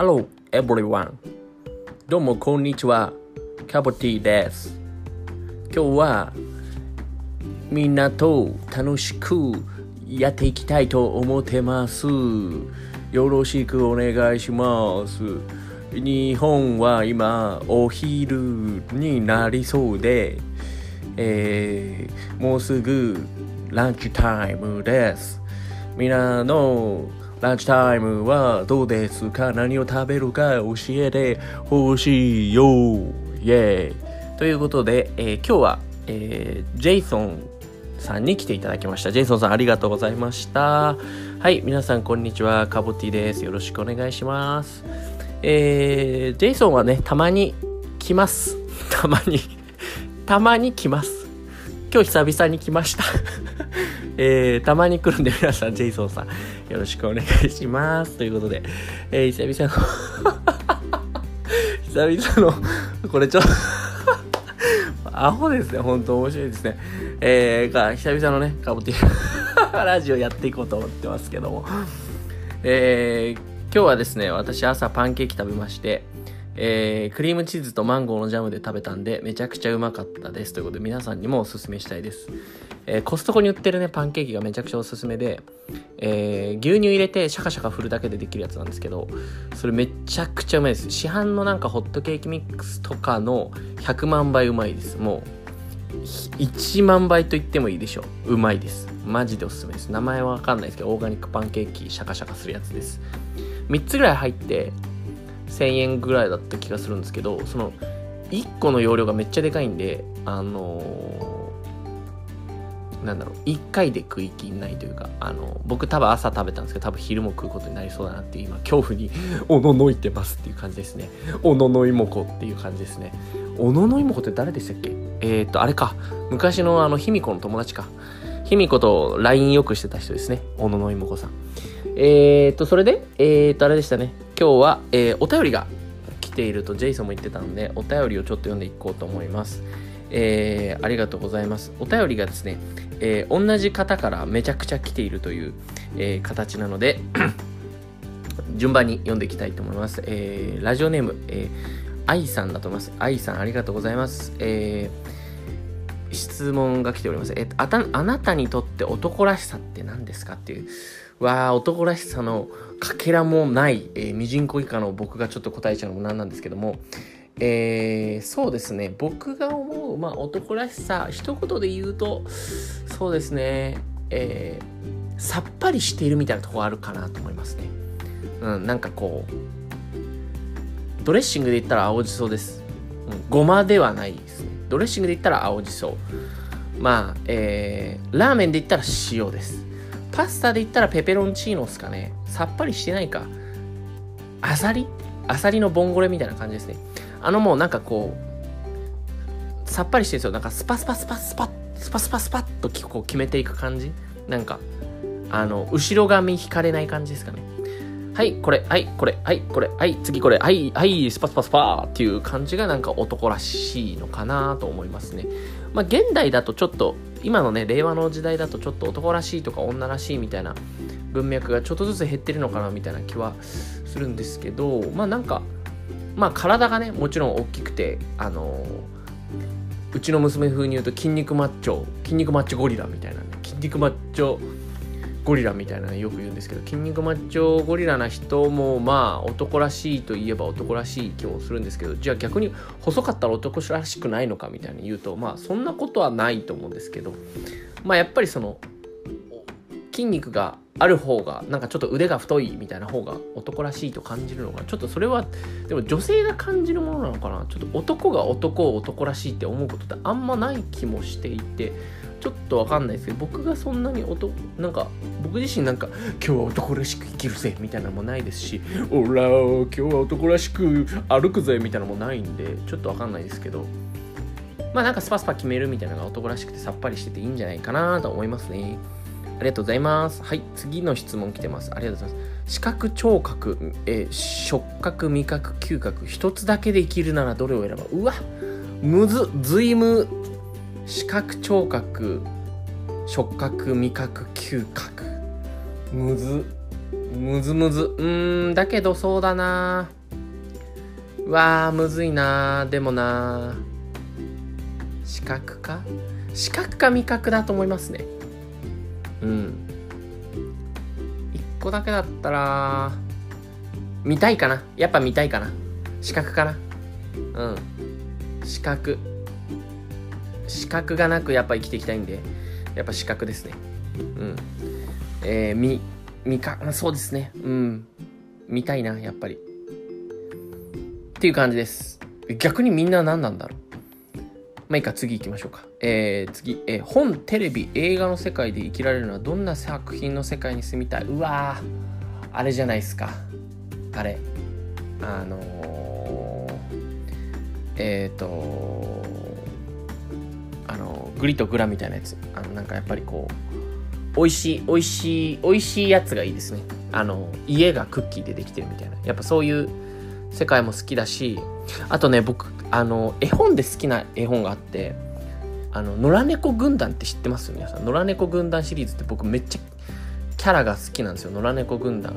Hello everyone. どうもこんにちは。カボティです。今日はみんなと楽しくやっていきたいと思ってます。よろしくお願いします。日本は今お昼になりそうで、えー、もうすぐランチタイムです。みんなのランチタイムはどうですか？何を食べるか教えてほしいよイェーイということで、えー、今日は、えー、ジェイソンさんに来ていただきました。ジェイソンさんありがとうございました。はい、皆さんこんにちは。カボティです。よろしくお願いします。えー、ジェイソンはね、たまに来ます。たまにたまに来ます。今日久々に来ましたえー、たまに来るんで皆さん、ジェイソンさん、よろしくお願いします。ということで、えー、久々の 久々の、これちょっとアホですね、本当面白いですね。えー、が、久々のね、カボティ ラジオやっていこうと思ってますけども。えー、今日はですね、私朝パンケーキ食べまして、えー、クリームチーズとマンゴーのジャムで食べたんで、めちゃくちゃうまかったです。ということで、皆さんにもおすすめしたいです。えー、コストコに売ってるね、パンケーキがめちゃくちゃおすすめで、えー、牛乳入れてシャカシャカ振るだけでできるやつなんですけど、それめちゃくちゃうまいです。市販のなんかホットケーキミックスとかの100万倍うまいです。もう、1万倍と言ってもいいでしょう。うまいです。マジでおすすめです。名前はわかんないですけど、オーガニックパンケーキシャカシャカするやつです。3つぐらい入って、1000円ぐらいだった気がするんですけど、その、1個の容量がめっちゃでかいんで、あのーなんだろう1回で食いきんないというかあの僕多分朝食べたんですけど多分昼も食うことになりそうだなっていう今恐怖に おののいてますっていう感じですね。おののいもこっていう感じですね。おののいもこって誰でしたっけ？えー、っとあれか。昔のあの卑弥呼の友達か。卑弥呼と LINE よくしてた人ですね。おののいもこさん。え、っとそれでえ、っとあれでしたね。今日は、えー、お便りが来ているとジェイソンも言ってたのでお便りをちょっと読んでいこうと思いますえー、ありがとうございます。お便りがですね、えー、同じ方からめちゃくちゃ来ているという、えー、形なので 順番に読んでいきたいと思います。えー、ラジオネーム、えー、愛さんだと思います。愛さんありがとうございます。えー、質問が来ております。えー、あたあなたにとって男らしさって何ですかっていう。わあ男らしさのかけらもない、えー、ミジンコ以下の僕がちょっと答えちゃうのもなんなんですけども、えー、そうですね。僕が思う、まあ、男らしさ一言で言うとそうですね、えー、さっぱりしているみたいなとこあるかなと思いますね。うんなんかこうドレッシングで言ったら青じそです、うん、ごまではないですね。ドレッシングで言ったら青じそ。まあえー、ラーメンで言ったら塩です。パスタで言ったらペペロンチーノっすかね。さっぱりしてないか。あさりあさりのボンゴレみたいな感じですね。あのもうなんかこう、さっぱりしてるんですよ。なんかスパスパスパスパッ、スパスパスパッとこう決めていく感じ。なんか、あの、後ろ髪引かれない感じですかね。はい、これ、はい、これ、はい、これ、はい、次これ、はい、はい、スパスパスパーっていう感じがなんか男らしいのかなと思いますね。まあ、現代だとちょっと、今のね、令和の時代だとちょっと男らしいとか女らしいみたいな文脈がちょっとずつ減ってるのかなみたいな気はするんですけど、まあなんか、まあ体がねもちろん大きくてあのうちの娘風に言うと筋肉マッチョ筋肉マッチョゴリラみたいなね筋肉マッチョゴリラみたいな、ね、よく言うんですけど筋肉マッチョゴリラな人もまあ男らしいといえば男らしい気もするんですけどじゃあ逆に細かったら男らしくないのかみたいに言うとまあそんなことはないと思うんですけどまあやっぱりその筋肉がある方がなんかちょっと腕が太いみたいな方が男らしいと感じるのかちょっとそれはでも女性が感じるものなのかな。ちょっと男が男を男らしいって思うことってあんまない気もしていてちょっとわかんないですけど僕がそんなに男なんか僕自身なんか今日は男らしく生きるぜみたいなのもないですしおら今日は男らしく歩くぜみたいなのもないんでちょっとわかんないですけど。まあなんかスパスパ決めるみたいなのが男らしくてさっぱりしてていいんじゃないかなと思いますね。ありがとうございます。はい、次の質問来てます。ありがとうございます。視覚、聴覚、え触覚、味覚、嗅覚、一つだけで生きるならどれを選ぶ？うわむず、ずいむ、視覚、聴覚、触覚、味覚、嗅覚。むず。むずむず。うーん、だけどそうだなうわー、むずいなでもな視覚か？視覚か味覚だと思いますね。うん。一個だけだったら、見たいかなやっぱ見たいかな視覚かなうん。視覚。視覚がなくやっぱ生きていきたいんで、やっぱ視覚ですね。うん。えー、み、みか、まあそうですね。うん。見たいな、やっぱり。っていう感じです。逆にみんな何なんだろう。まあいいか、次行きましょうか。えー、次、えー、本、テレビ、映画の世界で生きられるのはどんな作品の世界に住みたいうわ、あれじゃないですか。あれ。あのー、えっ、ー、とあのグリとグラみたいなやつ。あの、なんかやっぱりこう、美味しい、美味しい、美味しいやつがいいですね。あの、家がクッキーでできてるみたいな。やっぱそういう世界も好きだし、あとね、僕、あの、絵本で好きな絵本があって、あの、野良猫軍団って知ってます？皆さん。野良猫軍団シリーズって僕めっちゃキャラが好きなんですよ。野良猫軍団。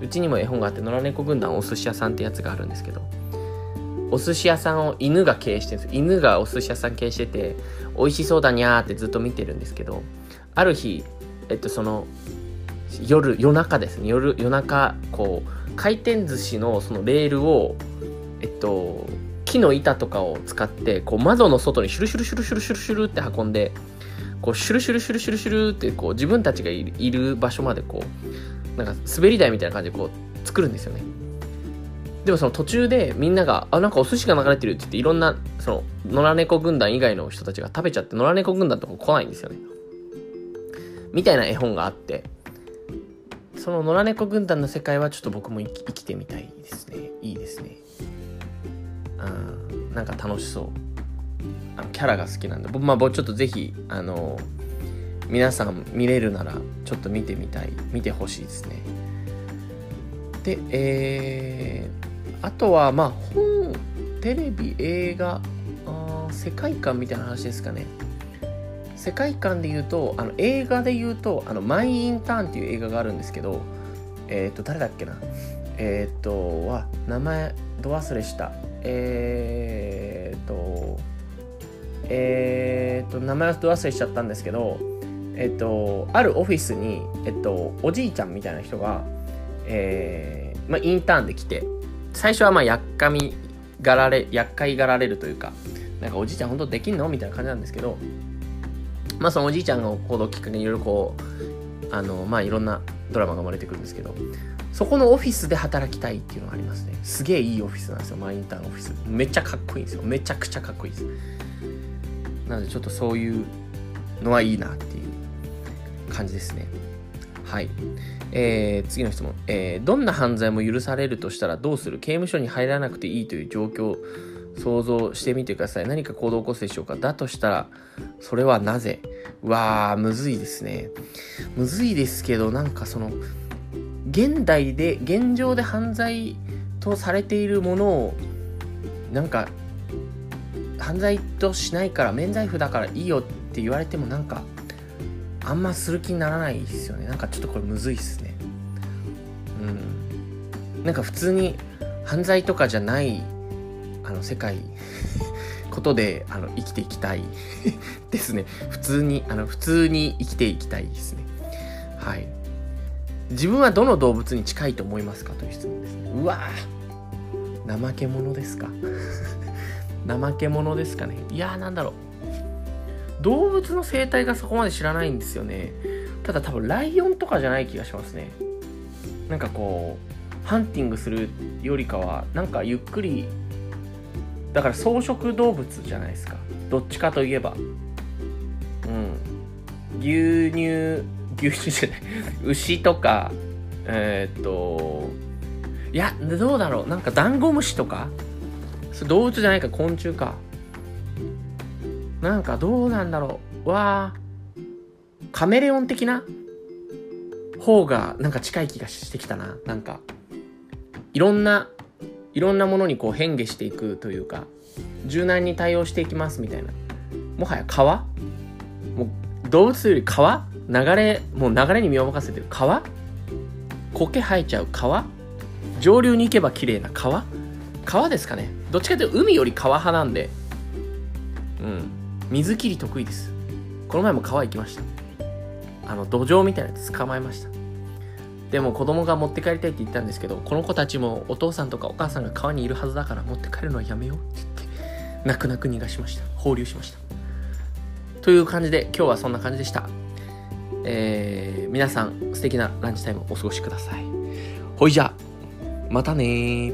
うちにも絵本があって、野良猫軍団お寿司屋さんってやつがあるんですけど、お寿司屋さんを犬が経営してるんです。犬がお寿司屋さん経営してて、美味しそうだにゃーってずっと見てるんですけど、ある日、えっと、その、夜、夜中ですね。夜、夜中、こう、回転寿司のそのレールを、えっと、木の板とかを使って、こう、窓の外にシュルシュルシュルシュルシュルシュルって運んで、こう、シュルシュルシュルシュルシュルって、こう、自分たちがいる場所まで、こう、なんか、滑り台みたいな感じで、こう、作るんですよね。でもその途中でみんなが、あ、なんかお寿司が流れてるって言って、いろんな、その、野良猫軍団以外の人たちが食べちゃって、野良猫軍団とか来ないんですよね。みたいな絵本があって、その野良猫軍団の世界はちょっと僕も生き生きてみたいですね。いいですね。うん、なんか楽しそう。あのキャラが好きなんで、僕、まあ、ちょっとぜひ、あの、皆さん見れるなら、ちょっと見てみたい、見てほしいですね。で、えー、あとは、まあ、本、テレビ、映画、あ世界観みたいな話ですかね。世界観で言うと、あの映画で言うと、あのマイ・インターンっていう映画があるんですけど、えっ、ー、と、誰だっけなえっ、ー、と、は、名前、ど忘れした。えっ、と、えっ、と、名前はど忘れしちゃったんですけど、えっ、と、あるオフィスに、えっと、おじいちゃんみたいな人が、えー、まあ、インターンで来て、最初はまあ、やっかみがられ、厄介がられるというか、なんかおじいちゃん本当できんの？みたいな感じなんですけど、まあそのおじいちゃんの行動きっかけにいろいろこう、あの、まあいろんなドラマが生まれてくるんですけど、そこのオフィスで働きたいっていうのがありますね。すげえいいオフィスなんですよ、マインターンオフィス。めっちゃかっこいいんですよ。めちゃくちゃかっこいいです。なのでちょっとそういうのはいいなっていう感じですね。はい。えー、次の質問、えー。どんな犯罪も許されるとしたらどうする？刑務所に入らなくていいという状況想像してみてください。何か行動を起こすでしょうか？だとしたら、それはなぜ？わー、むずいですね。むずいですけど、なんかその、現代で、現状で犯罪とされているものを、なんか、犯罪としないから免罪符だからいいよって言われてもなんか、あんまする気にならないですよね。なんかちょっとこれむずいっすね。うん。なんか普通に犯罪とかじゃないあの世界 ことであの生きていきたい ですね普通にあの普通に生きていきたいですねはい自分はどの動物に近いと思いますかという質問ですね。うわ怠け者ですか？怠け者ですかね？いやーなんだろう。動物の生態がそこまで知らないんですよね。ただ多分ライオンとかじゃない気がしますね。なんかこうハンティングするよりかはなんかゆっくりだから草食動物じゃないですか。どっちかといえば。うん。牛乳牛じゃない。牛とかえー、っといやどうだろう。なんかダンゴムシとか？動物じゃないか。昆虫か。なんかどうなんだろう。わカメレオン的な？方がなんか近い気がしてきたな。なんかいろんないろんなものにこう変化していくというか柔軟に対応していきますみたいな。もはや川？もう動物より川？流れもう流れに身を任せてる川？苔生えちゃう川？上流に行けば綺麗な川？川ですかね。どっちかというと海より川派なんで。うん。水切り得意です。この前も川行きました。あの土壌みたいなやつ捕まえました。でも子供が持って帰りたいって言ったんですけどこの子たちもお父さんとかお母さんが川にいるはずだから持って帰るのはやめようって言って泣く泣く逃がしました。放流しました。という感じで今日はそんな感じでした。えー、皆さん素敵なランチタイムお過ごしください。ほいじゃまたね